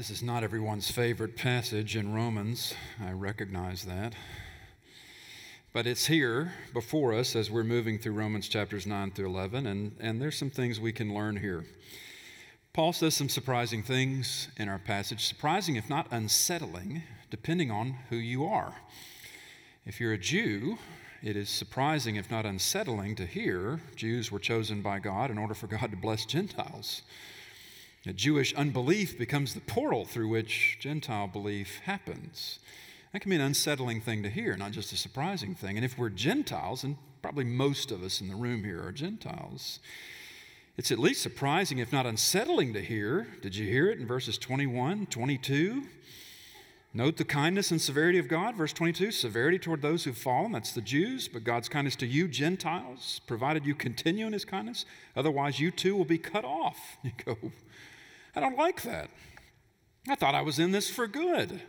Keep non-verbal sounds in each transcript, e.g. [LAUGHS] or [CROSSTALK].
This is not everyone's favorite passage in Romans. I recognize that. But it's here before us as we're moving through Romans chapters 9 through 11, and, and there's some things we can learn here. Paul says some surprising things in our passage, surprising if not unsettling, depending on who you are. If you're a Jew, it is surprising if not unsettling to hear Jews were chosen by God in order for God to bless Gentiles. Jewish unbelief becomes the portal through which Gentile belief happens. That can be an unsettling thing to hear, not just a surprising thing. And if we're Gentiles, and probably most of us in the room here are Gentiles, it's at least surprising, if not unsettling, to hear. Did you hear it in verses 21, 22? Note the kindness and severity of God. Verse 22 severity toward those who've fallen, that's the Jews, but God's kindness to you, Gentiles, provided you continue in his kindness. Otherwise, you too will be cut off. [LAUGHS] You go, I don't like that. I thought I was in this for good.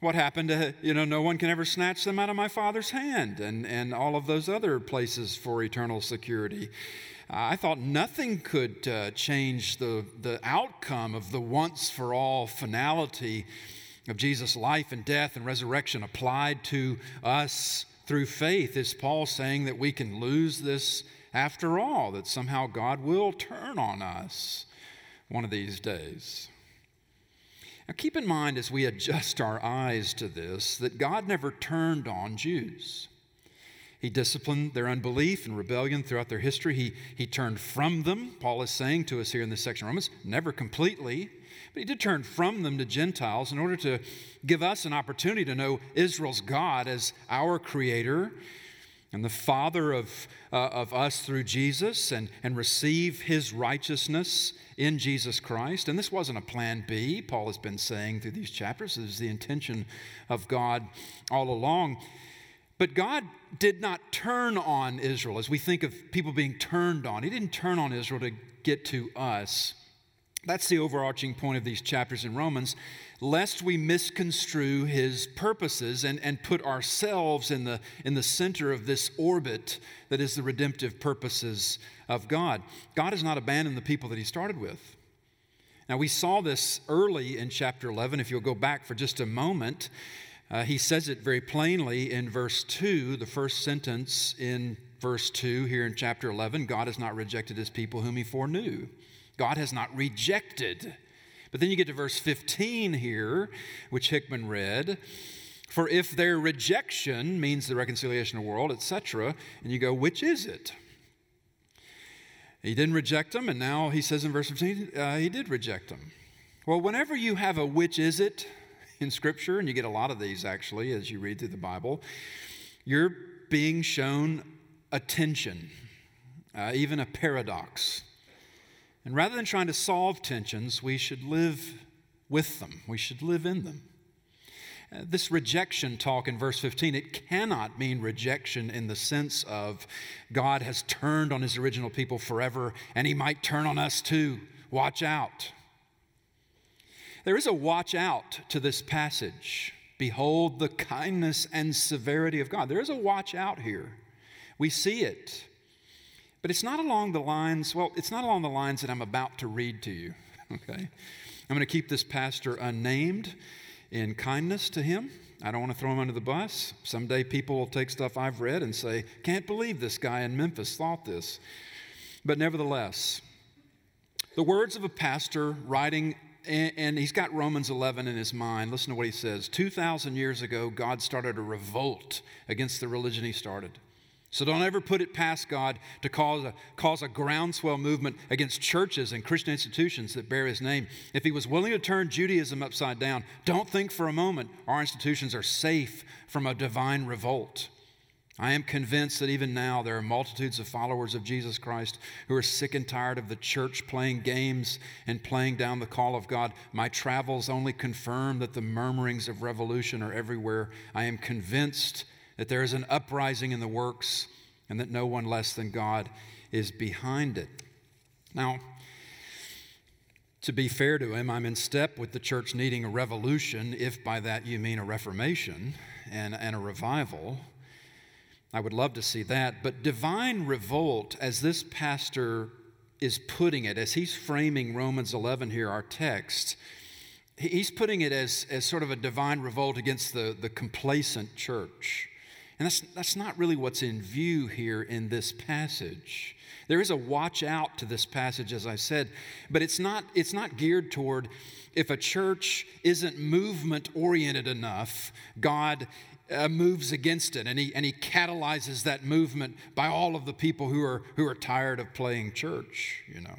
What happened to, you know, no one can ever snatch them out of my Father's hand and, and all of those other places for eternal security. I thought nothing could uh, change the, the outcome of the once for all finality of Jesus' life and death and resurrection applied to us through faith. Is Paul saying that we can lose this after all, that somehow God will turn on us? One of these days. Now, keep in mind as we adjust our eyes to this that God never turned on Jews. He disciplined their unbelief and rebellion throughout their history. He, he turned from them, Paul is saying to us here in this section of Romans, never completely, but he did turn from them to Gentiles in order to give us an opportunity to know Israel's God as our creator and the Father of, uh, of us through Jesus and, and receive his righteousness in Jesus Christ. And this wasn't a plan B, Paul has been saying through these chapters. This is the intention of God all along. But God did not turn on Israel as we think of people being turned on. He didn't turn on Israel to get to us. That's the overarching point of these chapters in Romans, lest we misconstrue his purposes and, and put ourselves in the, in the center of this orbit that is the redemptive purposes of God. God has not abandoned the people that he started with. Now, we saw this early in chapter 11. If you'll go back for just a moment, uh, he says it very plainly in verse 2, the first sentence in verse 2 here in chapter 11 God has not rejected his people whom he foreknew. God has not rejected. But then you get to verse 15 here, which Hickman read. For if their rejection means the reconciliation of the world, etc., and you go, which is it? He didn't reject them, and now he says in verse 15, uh, he did reject them. Well, whenever you have a which is it in Scripture, and you get a lot of these actually as you read through the Bible, you're being shown attention, uh, even a paradox. And rather than trying to solve tensions, we should live with them, we should live in them. Uh, this rejection talk in verse 15, it cannot mean rejection in the sense of God has turned on his original people forever and he might turn on us too. Watch out. There is a watch out to this passage. Behold the kindness and severity of God. There is a watch out here. We see it. But it's not along the lines, well, it's not along the lines that I'm about to read to you, [LAUGHS] okay? I'm going to keep this pastor unnamed in kindness to him. I don't want to throw him under the bus. Someday people will take stuff I've read and say, can't believe this guy in Memphis thought this. But nevertheless, the words of a pastor writing, and he's got Romans 11 in his mind. Listen to what he says 2,000 years ago, God started a revolt against the religion he started. So don't ever put it past God to cause a, cause a groundswell movement against churches and Christian institutions that bear his name. If he was willing to turn Judaism upside down, don't think for a moment our institutions are safe from a divine revolt. I am convinced that even now there are multitudes of followers of Jesus Christ who are sick and tired of the church playing games and playing down the call of God. My travels only confirm that the murmurings of revolution are everywhere. I am convinced that there is an uprising in the works and that no one less than God is behind it. Now, to be fair to him, I'm in step with the church needing a revolution, if by that you mean a reformation and, and a revival. I would love to see that. But divine revolt, as this pastor is putting it, as he's framing Romans 11 here, our text, he's putting it as, as sort of a divine revolt against the, the complacent church. And that's, that's not really what's in view here in this passage. There is a watch out to this passage, as I said, but it's not, it's not geared toward if a church isn't movement oriented enough, God uh, moves against it and he, and he catalyzes that movement by all of the people who are, who are tired of playing church, you know.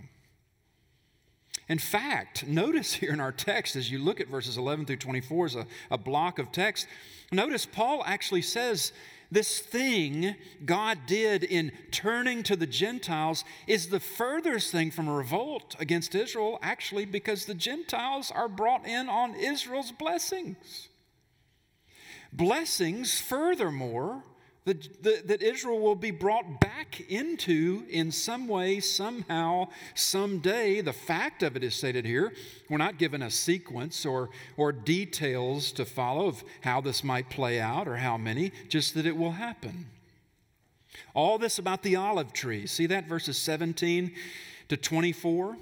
In fact, notice [LAUGHS] here in our text, as you look at verses 11 through 24 as a, a block of text, notice Paul actually says this thing God did in turning to the Gentiles is the furthest thing from a revolt against Israel, actually, because the Gentiles are brought in on Israel's blessings. Blessings, furthermore, that, that, Israel will be brought back into in some way, somehow, someday. The fact of it is stated here. We're not given a sequence or, or details to follow of how this might play out or how many, just that it will happen. All this about the olive tree. See that verses 17 to 24?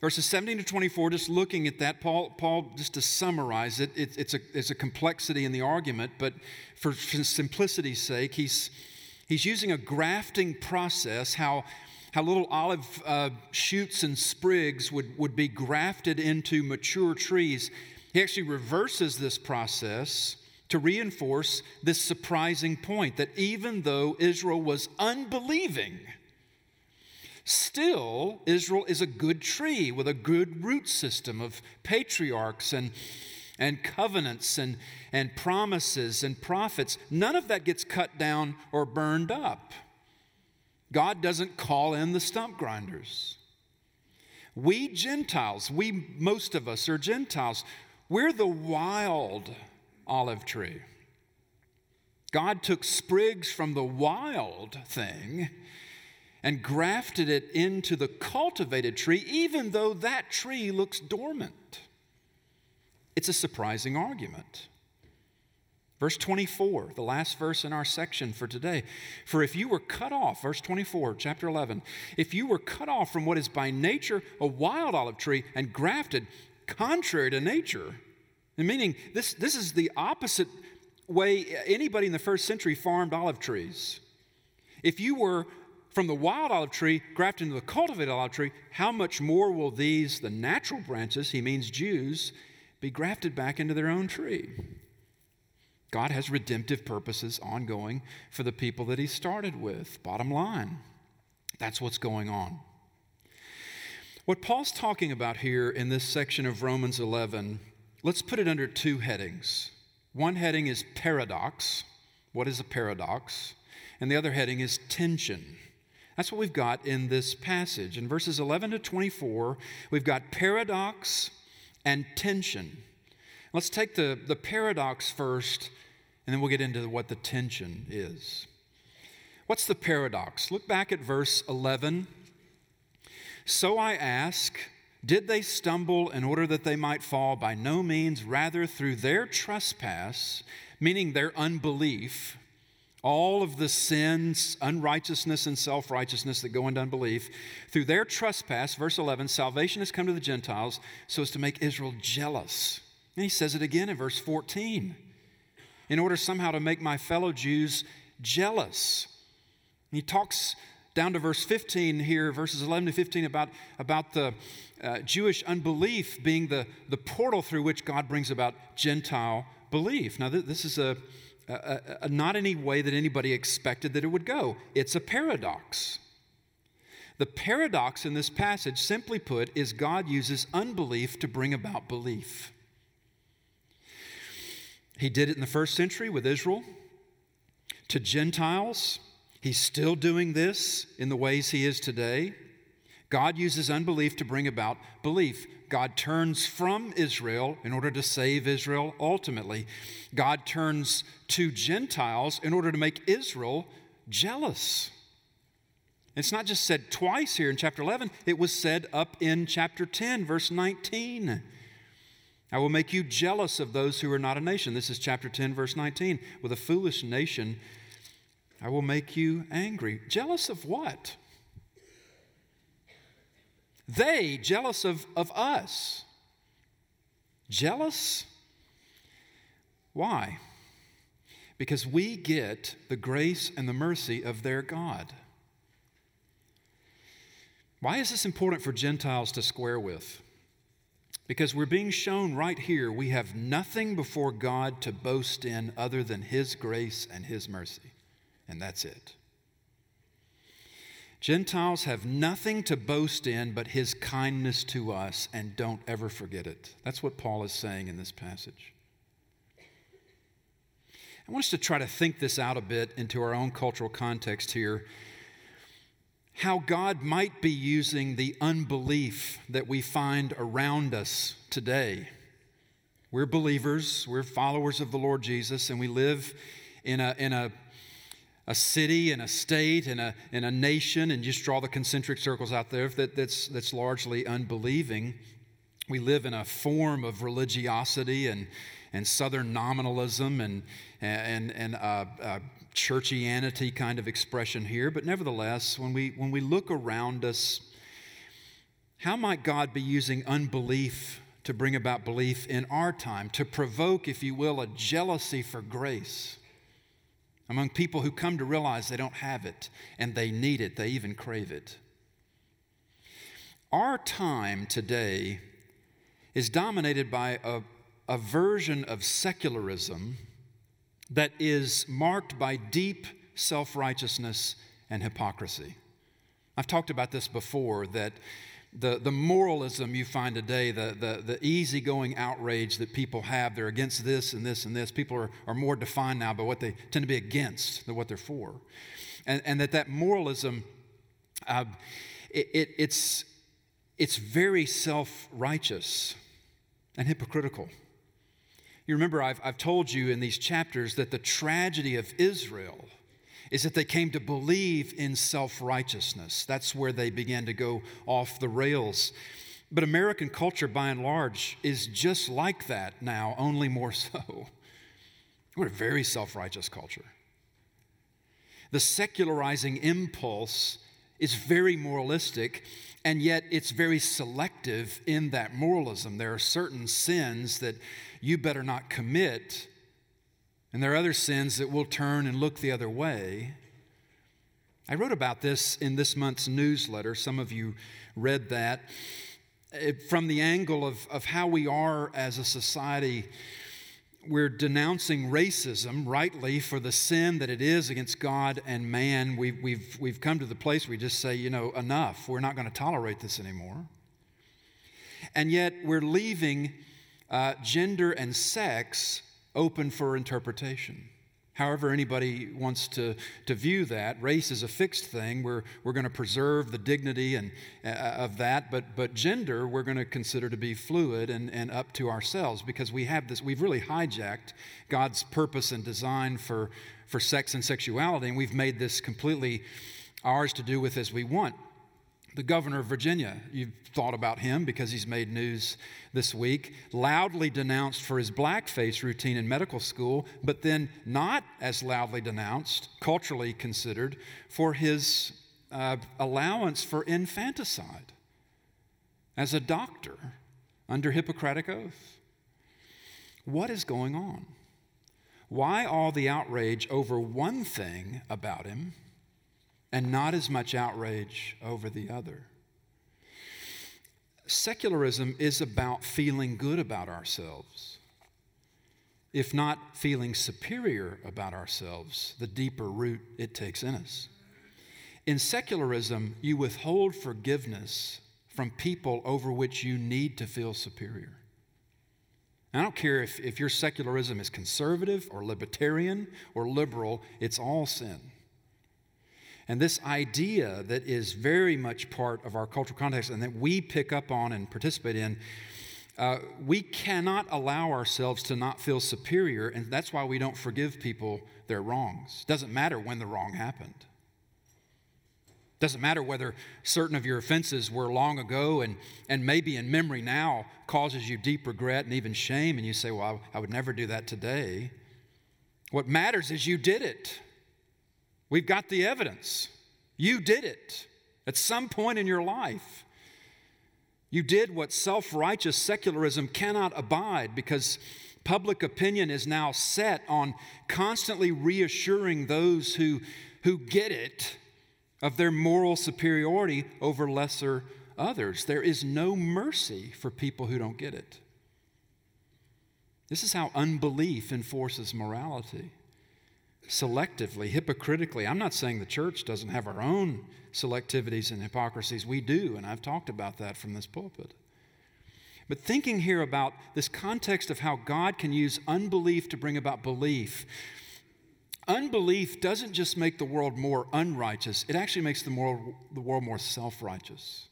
Verses 17 to 24, just looking at that, Paul, Paul just to summarize it, it it's, a, it's a complexity in the argument, but for, for simplicity's sake, he's, he's using a grafting process, how, how little olive uh, shoots and sprigs would, would be grafted into mature trees. He actually reverses this process to reinforce this surprising point that even though Israel was unbelieving, Still, Israel is a good tree with a good root system of patriarchs and, and covenants and, and promises and prophets. None of that gets cut down or burned up. God doesn't call in the stump grinders. We Gentiles, we, most of us are Gentiles, we're the wild olive tree. God took sprigs from the wild thing and grafted it into the cultivated tree, even though that tree looks dormant. It's a surprising argument. Verse 24, the last verse in our section for today. For if you were cut off, verse 24, chapter 11, if you were cut off from what is by nature a wild olive tree and grafted contrary to nature, meaning this, this is the opposite way anybody in the first century farmed olive trees. If you were from the wild olive tree grafted into the cultivated olive tree, how much more will these, the natural branches, he means Jews, be grafted back into their own tree? God has redemptive purposes ongoing for the people that he started with. Bottom line, that's what's going on. What Paul's talking about here in this section of Romans 11, let's put it under two headings. One heading is paradox. What is a paradox? And the other heading is tension. That's what we've got in this passage. In verses 11 to 24, we've got paradox and tension. Let's take the, the paradox first, and then we'll get into what the tension is. What's the paradox? Look back at verse 11. So I ask, did they stumble in order that they might fall? By no means, rather, through their trespass, meaning their unbelief all of the sins, unrighteousness, and self righteousness that go into unbelief. Through their trespass, verse 11, salvation has come to the Gentiles so as to make Israel jealous. And he says it again in verse 14 in order somehow to make my fellow Jews jealous. he talks down to verse 15 here, verses 11 to 15, about, about the uh, Jewish unbelief being the, the portal through which God brings about Gentile belief. Now, th- this is a uh, uh, not any way that anybody expected that it would go. It's a paradox. The paradox in this passage, simply put, is God uses unbelief to bring about belief. He did it in the first century with Israel. To Gentiles, he's still doing this in the ways he is today. God uses unbelief to bring about belief. God turns from Israel in order to save Israel ultimately. God turns to Gentiles in order to make Israel jealous. It's not just said twice here in chapter 11, it was said up in chapter 10, verse 19. I will make you jealous of those who are not a nation. This is chapter 10, verse 19. With a foolish nation, I will make you angry. Jealous of what? They jealous of, of us. Jealous? Why? Because we get the grace and the mercy of their God. Why is this important for Gentiles to square with? Because we're being shown right here we have nothing before God to boast in other than His grace and His mercy. And that's it. Gentiles have nothing to boast in but His kindness to us, and don't ever forget it. That's what Paul is saying in this passage. I want us to try to think this out a bit into our own cultural context here how God might be using the unbelief that we find around us today. We're believers, we're followers of the Lord Jesus, and we live in a, in a, a city, and a state, and a, in a nation, and just draw the concentric circles out there that, that's, that's largely unbelieving. We live in a form of religiosity and, and southern nominalism and, and, and uh, churchianity kind of expression here, but nevertheless, when we, when we look around us, how might God be using unbelief to bring about belief in our time, to provoke, if you will, a jealousy for grace among people who come to realize they don't have it and they need it, they even crave it? Our time today is dominated by a, a version of secularism that is marked by deep self righteousness and hypocrisy. I've talked about this before that the, the moralism you find today, the, the, the easygoing outrage that people have, they're against this and this and this. People are, are more defined now by what they tend to be against than what they're for. And, and that that moralism, uh, it, it, it's, it's very self righteous and hypocritical. You remember, I've, I've told you in these chapters that the tragedy of Israel is that they came to believe in self righteousness. That's where they began to go off the rails. But American culture, by and large, is just like that now, only more so. [LAUGHS] We're a very self righteous culture. The secularizing impulse is very moralistic, and yet it's very selective in that moralism. There are certain sins that you better not commit. And there are other sins that will turn and look the other way. I wrote about this in this month's newsletter. Some of you read that. It, from the angle of, of how we are as a society, we're denouncing racism rightly for the sin that it is against God and man. We've, we've, we've come to the place where we just say, you know, enough. We're not going to tolerate this anymore. And yet we're leaving uh, gender and sex open for interpretation. However, anybody wants to, to view that, race is a fixed thing. We're, we're going to preserve the dignity and, uh, of that, but, but gender we're going to consider to be fluid and, and up to ourselves because we have this, we've really hijacked God's purpose and design for, for sex and sexuality, and we've made this completely ours to do with as we want the governor of Virginia. You've thought about him because he's made news this week, loudly denounced for his blackface routine in medical school, but then not as loudly denounced, culturally considered, for his uh, allowance for infanticide as a doctor under Hippocratic oath. What is going on? Why all the outrage over one thing about him? And not as much outrage over the other. Secularism is about feeling good about ourselves. If not feeling superior about ourselves, the deeper root it takes in us. In secularism, you withhold forgiveness from people over which you need to feel superior. I don't care if, if your secularism is conservative or libertarian or liberal, it's all sin. And this idea that is very much part of our cultural context and that we pick up on and participate in, uh, we cannot allow ourselves to not feel superior, and that's why we don't forgive people their wrongs. Doesn't matter when the wrong happened. Doesn't matter whether certain of your offenses were long ago and, and maybe in memory now causes you deep regret and even shame, and you say, Well, I, I would never do that today. What matters is you did it. We've got the evidence. You did it at some point in your life. You did what self righteous secularism cannot abide because public opinion is now set on constantly reassuring those who, who get it of their moral superiority over lesser others. There is no mercy for people who don't get it. This is how unbelief enforces morality selectively, hypocritically. I'm not saying the church doesn't have our own selectivities and hypocrisies. We do, and I've talked about that from this pulpit. But thinking here about this context of how God can use unbelief to bring about belief, unbelief doesn't just make the world more unrighteous, it actually makes the world, the world more self righteous.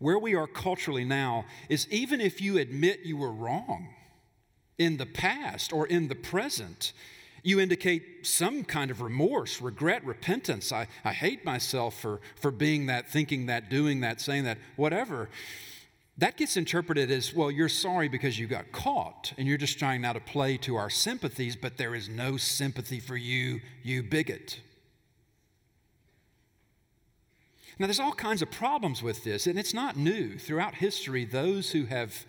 Where we are culturally now is even if you admit you were wrong in the past or in the present, you indicate some kind of remorse, regret, repentance. I, I hate myself for, for being that, thinking that, doing that, saying that, whatever. That gets interpreted as, well, you're sorry because you got caught, and you're just trying now to play to our sympathies, but there is no sympathy for you, you bigot. Now, there's all kinds of problems with this, and it's not new. Throughout history, those who have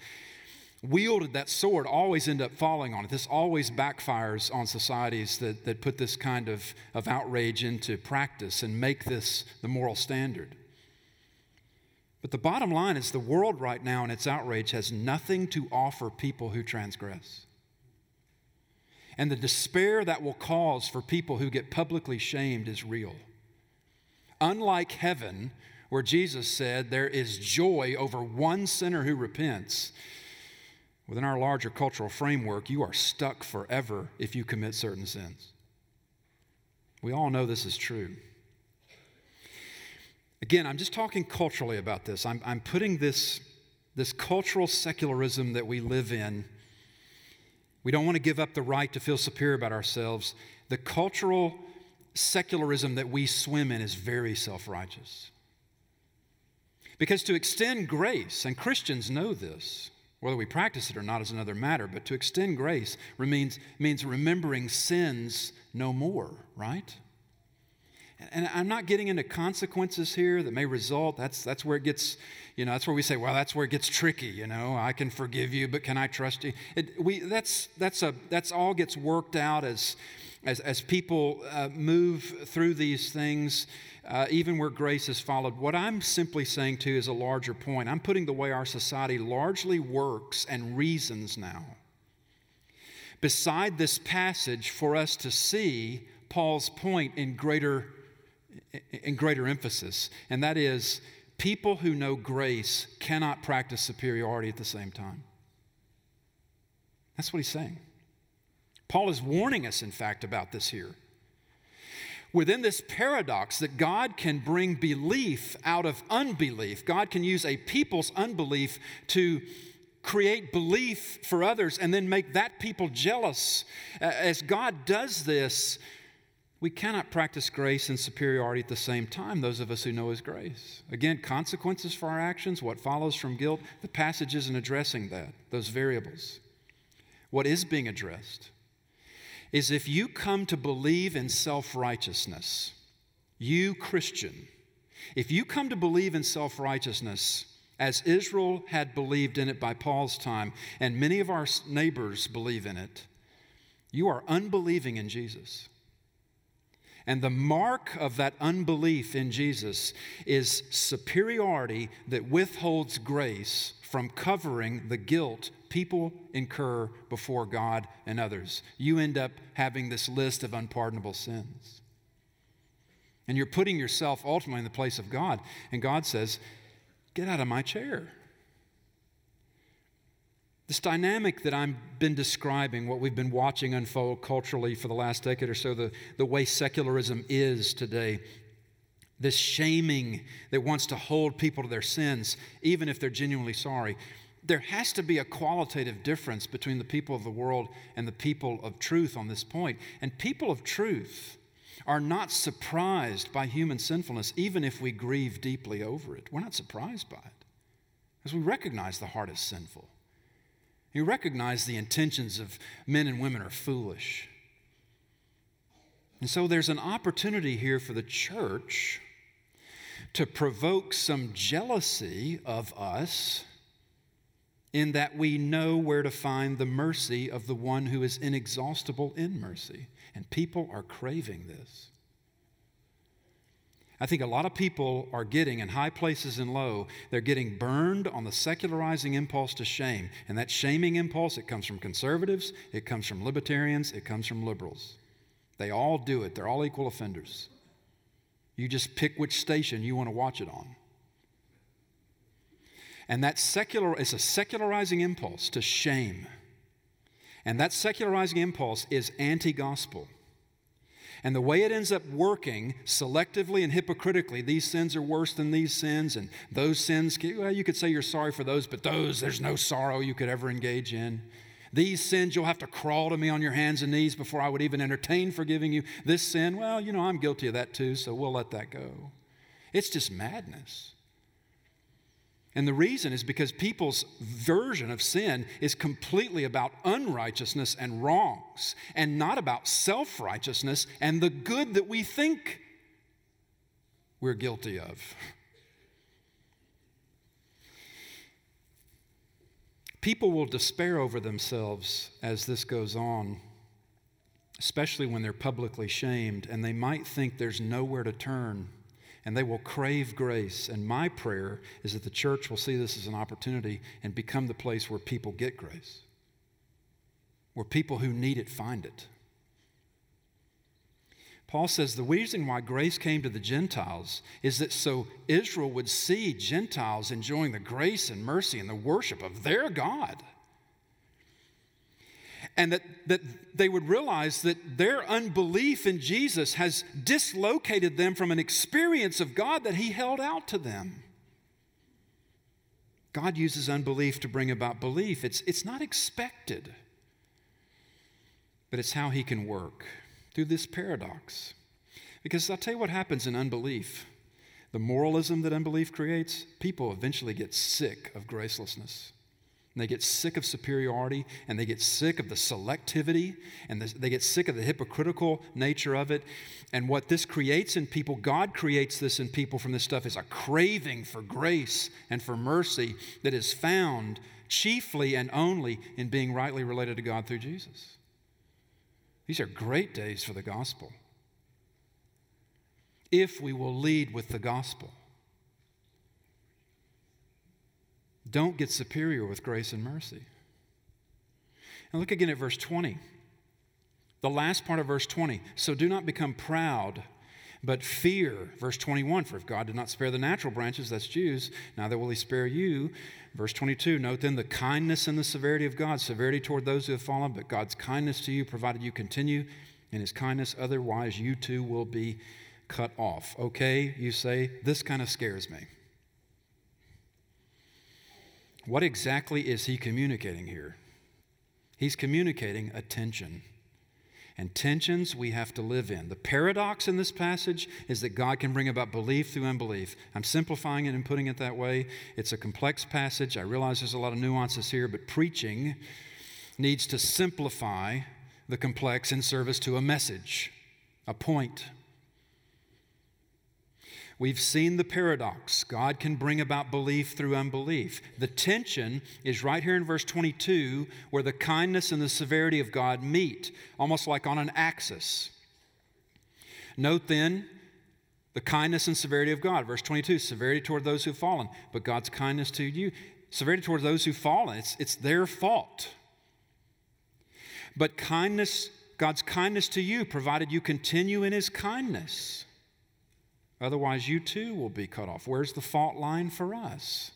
wielded that sword always end up falling on it. This always backfires on societies that, that put this kind of, of outrage into practice and make this the moral standard. But the bottom line is the world right now in its outrage has nothing to offer people who transgress. And the despair that will cause for people who get publicly shamed is real. Unlike heaven, where Jesus said there is joy over one sinner who repents, within our larger cultural framework, you are stuck forever if you commit certain sins. We all know this is true. Again, I'm just talking culturally about this. I'm, I'm putting this, this cultural secularism that we live in, we don't want to give up the right to feel superior about ourselves. The cultural secularism that we swim in is very self righteous. Because to extend grace, and Christians know this, whether we practice it or not is another matter, but to extend grace means, means remembering sins no more, right? And I'm not getting into consequences here that may result. That's, that's where it gets, you know, that's where we say, well, that's where it gets tricky, you know. I can forgive you, but can I trust you? It, we, that's, that's, a, that's all gets worked out as, as, as people uh, move through these things, uh, even where grace is followed. What I'm simply saying to is a larger point. I'm putting the way our society largely works and reasons now. Beside this passage, for us to see Paul's point in greater in greater emphasis, and that is people who know grace cannot practice superiority at the same time. That's what he's saying. Paul is warning us, in fact, about this here. Within this paradox that God can bring belief out of unbelief, God can use a people's unbelief to create belief for others and then make that people jealous. As God does this, we cannot practice grace and superiority at the same time, those of us who know His grace. Again, consequences for our actions, what follows from guilt, the passage isn't addressing that, those variables. What is being addressed is if you come to believe in self righteousness, you Christian, if you come to believe in self righteousness, as Israel had believed in it by Paul's time, and many of our neighbors believe in it, you are unbelieving in Jesus. And the mark of that unbelief in Jesus is superiority that withholds grace from covering the guilt people incur before God and others. You end up having this list of unpardonable sins. And you're putting yourself ultimately in the place of God. And God says, Get out of my chair. This dynamic that I've been describing, what we've been watching unfold culturally for the last decade or so, the, the way secularism is today, this shaming that wants to hold people to their sins, even if they're genuinely sorry. There has to be a qualitative difference between the people of the world and the people of truth on this point. And people of truth are not surprised by human sinfulness, even if we grieve deeply over it. We're not surprised by it, because we recognize the heart is sinful. You recognize the intentions of men and women are foolish. And so there's an opportunity here for the church to provoke some jealousy of us in that we know where to find the mercy of the one who is inexhaustible in mercy. And people are craving this. I think a lot of people are getting, in high places and low, they're getting burned on the secularizing impulse to shame. And that shaming impulse, it comes from conservatives, it comes from libertarians, it comes from liberals. They all do it, they're all equal offenders. You just pick which station you want to watch it on. And that secular, it's a secularizing impulse to shame. And that secularizing impulse is anti gospel. And the way it ends up working selectively and hypocritically, these sins are worse than these sins, and those sins, well, you could say you're sorry for those, but those, there's no sorrow you could ever engage in. These sins, you'll have to crawl to me on your hands and knees before I would even entertain forgiving you. This sin, well, you know, I'm guilty of that too, so we'll let that go. It's just madness. And the reason is because people's version of sin is completely about unrighteousness and wrongs, and not about self righteousness and the good that we think we're guilty of. People will despair over themselves as this goes on, especially when they're publicly shamed, and they might think there's nowhere to turn and they will crave grace. And my prayer is that the church will see this as an opportunity and become the place where people get grace, where people who need it find it. Paul says the reason why grace came to the Gentiles is that so Israel would see Gentiles enjoying the grace and mercy and the worship of their God and that, that they would realize that their unbelief in Jesus has dislocated them from an experience of God that He held out to them. God uses unbelief to bring about belief. It's, it's not expected, but it's how He can work through this paradox. Because I'll tell you what happens in unbelief the moralism that unbelief creates, people eventually get sick of gracelessness. And they get sick of superiority and they get sick of the selectivity and they get sick of the hypocritical nature of it. And what this creates in people, God creates this in people from this stuff, is a craving for grace and for mercy that is found chiefly and only in being rightly related to God through Jesus. These are great days for the gospel. If we will lead with the gospel. Don't get superior with grace and mercy. And look again at verse 20. The last part of verse 20. So do not become proud, but fear. Verse 21 For if God did not spare the natural branches, that's Jews, neither will he spare you. Verse 22 Note then the kindness and the severity of God, severity toward those who have fallen, but God's kindness to you, provided you continue in his kindness, otherwise you too will be cut off. Okay, you say, this kind of scares me. What exactly is he communicating here? He's communicating a tension. And tensions we have to live in. The paradox in this passage is that God can bring about belief through unbelief. I'm simplifying it and putting it that way. It's a complex passage. I realize there's a lot of nuances here, but preaching needs to simplify the complex in service to a message, a point. We've seen the paradox. God can bring about belief through unbelief. The tension is right here in verse 22, where the kindness and the severity of God meet, almost like on an axis. Note then the kindness and severity of God. Verse 22 severity toward those who've fallen, but God's kindness to you. Severity toward those who've fallen, it's, it's their fault. But kindness, God's kindness to you, provided you continue in his kindness. Otherwise, you too will be cut off. Where's the fault line for us?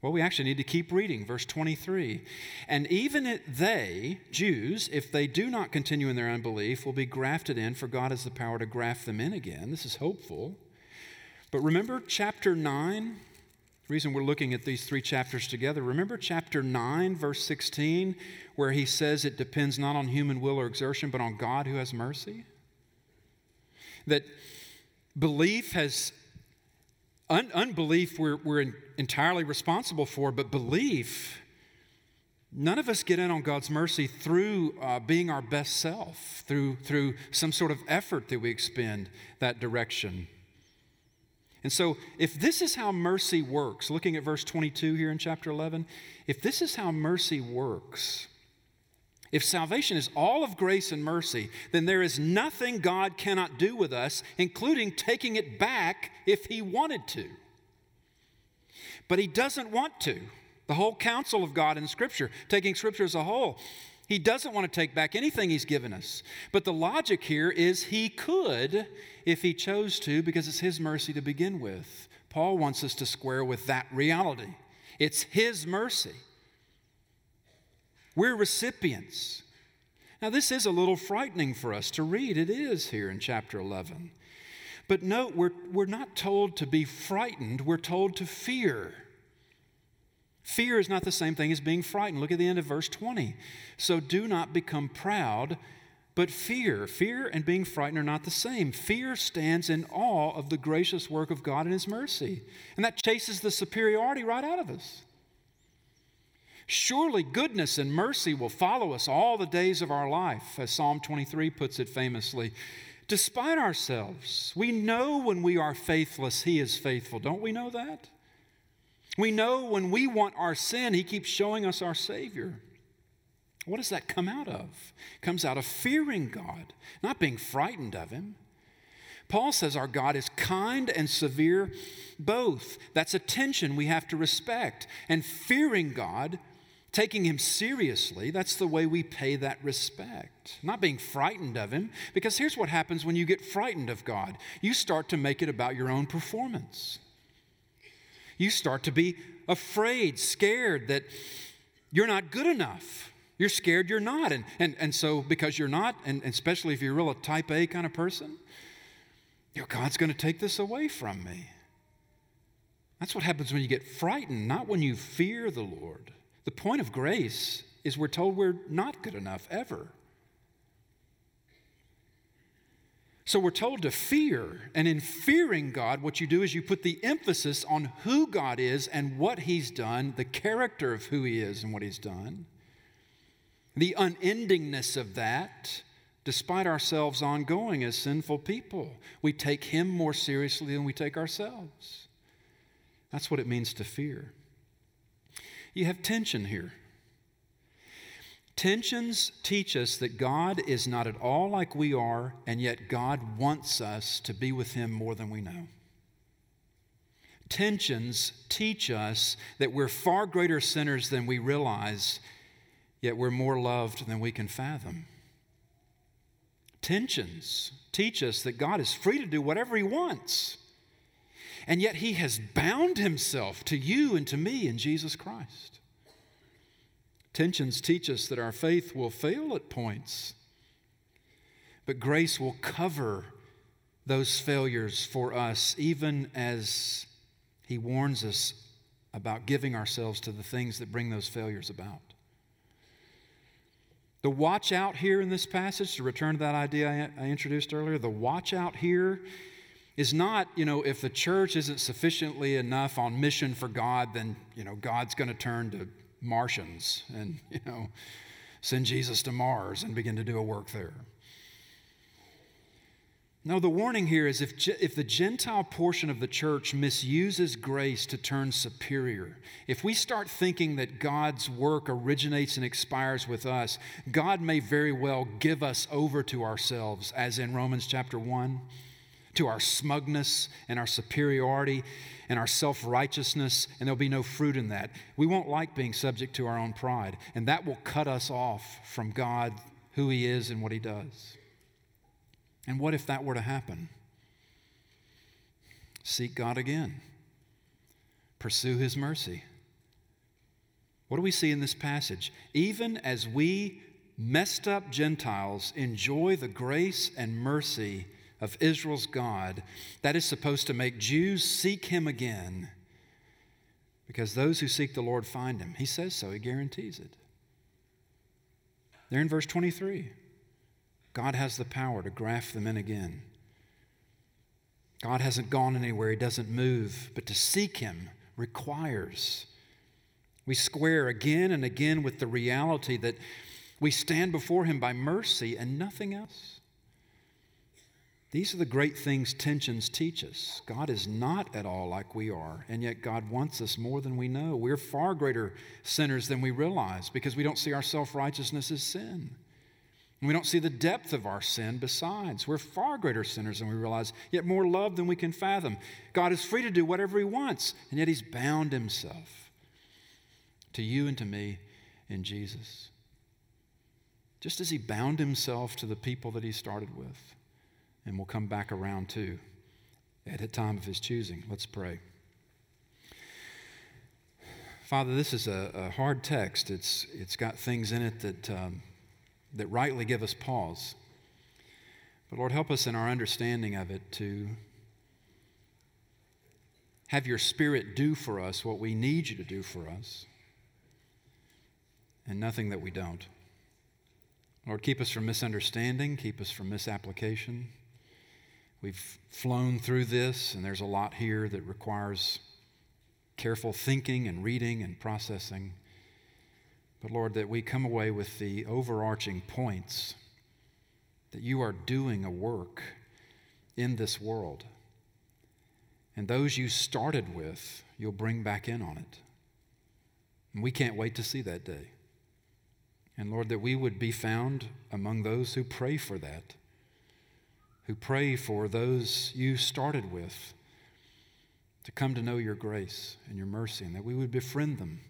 Well, we actually need to keep reading, verse 23. And even they, Jews, if they do not continue in their unbelief, will be grafted in, for God has the power to graft them in again. This is hopeful. But remember chapter 9? The reason we're looking at these three chapters together, remember chapter 9, verse 16, where he says it depends not on human will or exertion, but on God who has mercy? That Belief has, un- unbelief we're, we're in, entirely responsible for, but belief, none of us get in on God's mercy through uh, being our best self, through, through some sort of effort that we expend that direction. And so, if this is how mercy works, looking at verse 22 here in chapter 11, if this is how mercy works, if salvation is all of grace and mercy, then there is nothing God cannot do with us, including taking it back if He wanted to. But He doesn't want to. The whole counsel of God in Scripture, taking Scripture as a whole, He doesn't want to take back anything He's given us. But the logic here is He could if he chose to because it's his mercy to begin with. Paul wants us to square with that reality. It's his mercy. We're recipients. Now, this is a little frightening for us to read. It is here in chapter 11. But note, we're, we're not told to be frightened, we're told to fear. Fear is not the same thing as being frightened. Look at the end of verse 20. So do not become proud, but fear, fear and being frightened are not the same. Fear stands in awe of the gracious work of God and His mercy. And that chases the superiority right out of us. Surely goodness and mercy will follow us all the days of our life, as Psalm 23 puts it famously. Despite ourselves, we know when we are faithless, He is faithful. Don't we know that? We know when we want our sin, He keeps showing us our Savior. What does that come out of? It comes out of fearing God, not being frightened of Him. Paul says our God is kind and severe both. That's a tension we have to respect. And fearing God, taking Him seriously, that's the way we pay that respect. Not being frightened of Him, because here's what happens when you get frightened of God you start to make it about your own performance. You start to be afraid, scared that you're not good enough you're scared you're not. And, and, and so, because you're not, and, especially if you're real a type A kind of person, God's going to take this away from me. That's what happens when you get frightened, not when you fear the Lord. The point of grace is we're told we're not good enough ever. So we're told to fear. And in fearing God, what you do is you put the emphasis on who God is and what He's done, the character of who He is and what He's done. The unendingness of that, despite ourselves ongoing as sinful people, we take Him more seriously than we take ourselves. That's what it means to fear. You have tension here. Tensions teach us that God is not at all like we are, and yet God wants us to be with Him more than we know. Tensions teach us that we're far greater sinners than we realize, yet we're more loved than we can fathom. Tensions teach us that God is free to do whatever He wants, and yet He has bound Himself to you and to me in Jesus Christ. Tensions teach us that our faith will fail at points, but grace will cover those failures for us, even as He warns us about giving ourselves to the things that bring those failures about. The watch out here in this passage, to return to that idea I, introduced earlier, the watch out here is not, you know, if the church isn't sufficiently enough on mission for God, then, you know, God's going to turn to Martians and, [LAUGHS] you know, send Jesus to Mars and begin to do a work there. No, the warning here is if, if the Gentile portion of the church misuses grace to turn superior, if we start thinking that God's work originates and expires with us, God may very well give us over to ourselves, as in Romans chapter 1, to our smugness and our superiority and our self righteousness, and there'll be no fruit in that. We won't like being subject to our own pride, and that will cut us off from God, who He is, and what He does. And what if that were to happen? Seek God again, pursue His mercy. What do we see in this passage? Even as we messed up Gentiles enjoy the grace and mercy of Israel's God, that is supposed to make Jews seek Him again because those who seek the Lord find Him. He says so, He guarantees it. There in verse 23. God has the power to graft them in again. God hasn't gone anywhere, He doesn't move, but to seek Him requires. We square again and again with the reality that we stand before Him by mercy and nothing else. These are the great things tensions teach us. God is not at all like we are, and yet God wants us more than we know. We're far greater sinners than we realize because we don't see our self righteousness as sin. And we don't see the depth of our sin besides. We're far greater sinners than we realize, yet more loved than we can fathom. God is free to do whatever He wants, and yet He's bound Himself to you and to me in Jesus. Just as He bound Himself to the people that He started with and will come back around to at a time of his choosing. Let's pray. Father, this is a, a hard text. It's, it's got things in it that, um, that rightly give us pause. But Lord, help us in our understanding of it to have your Spirit do for us what we need you to do for us, and nothing that we don't. Lord, keep us from misunderstanding, keep us from misapplication. We've flown through this, and there's a lot here that requires careful thinking and reading and processing. But Lord, that we come away with the overarching points that you are doing a work in this world. And those you started with, you'll bring back in on it. And we can't wait to see that day. And Lord, that we would be found among those who pray for that who pray for those you started with to come to know your grace and your mercy, and that we would befriend them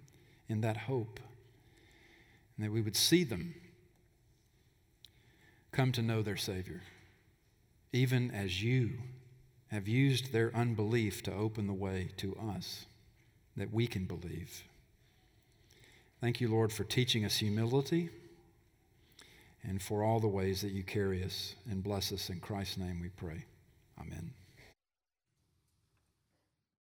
in that hope, and that we would see them come to know their Savior, even as you have used their unbelief to open the way to us, that we can believe. Thank you, Lord, for teaching us humility and for all the ways that you carry us and bless us. In Christ's name we pray. Amen.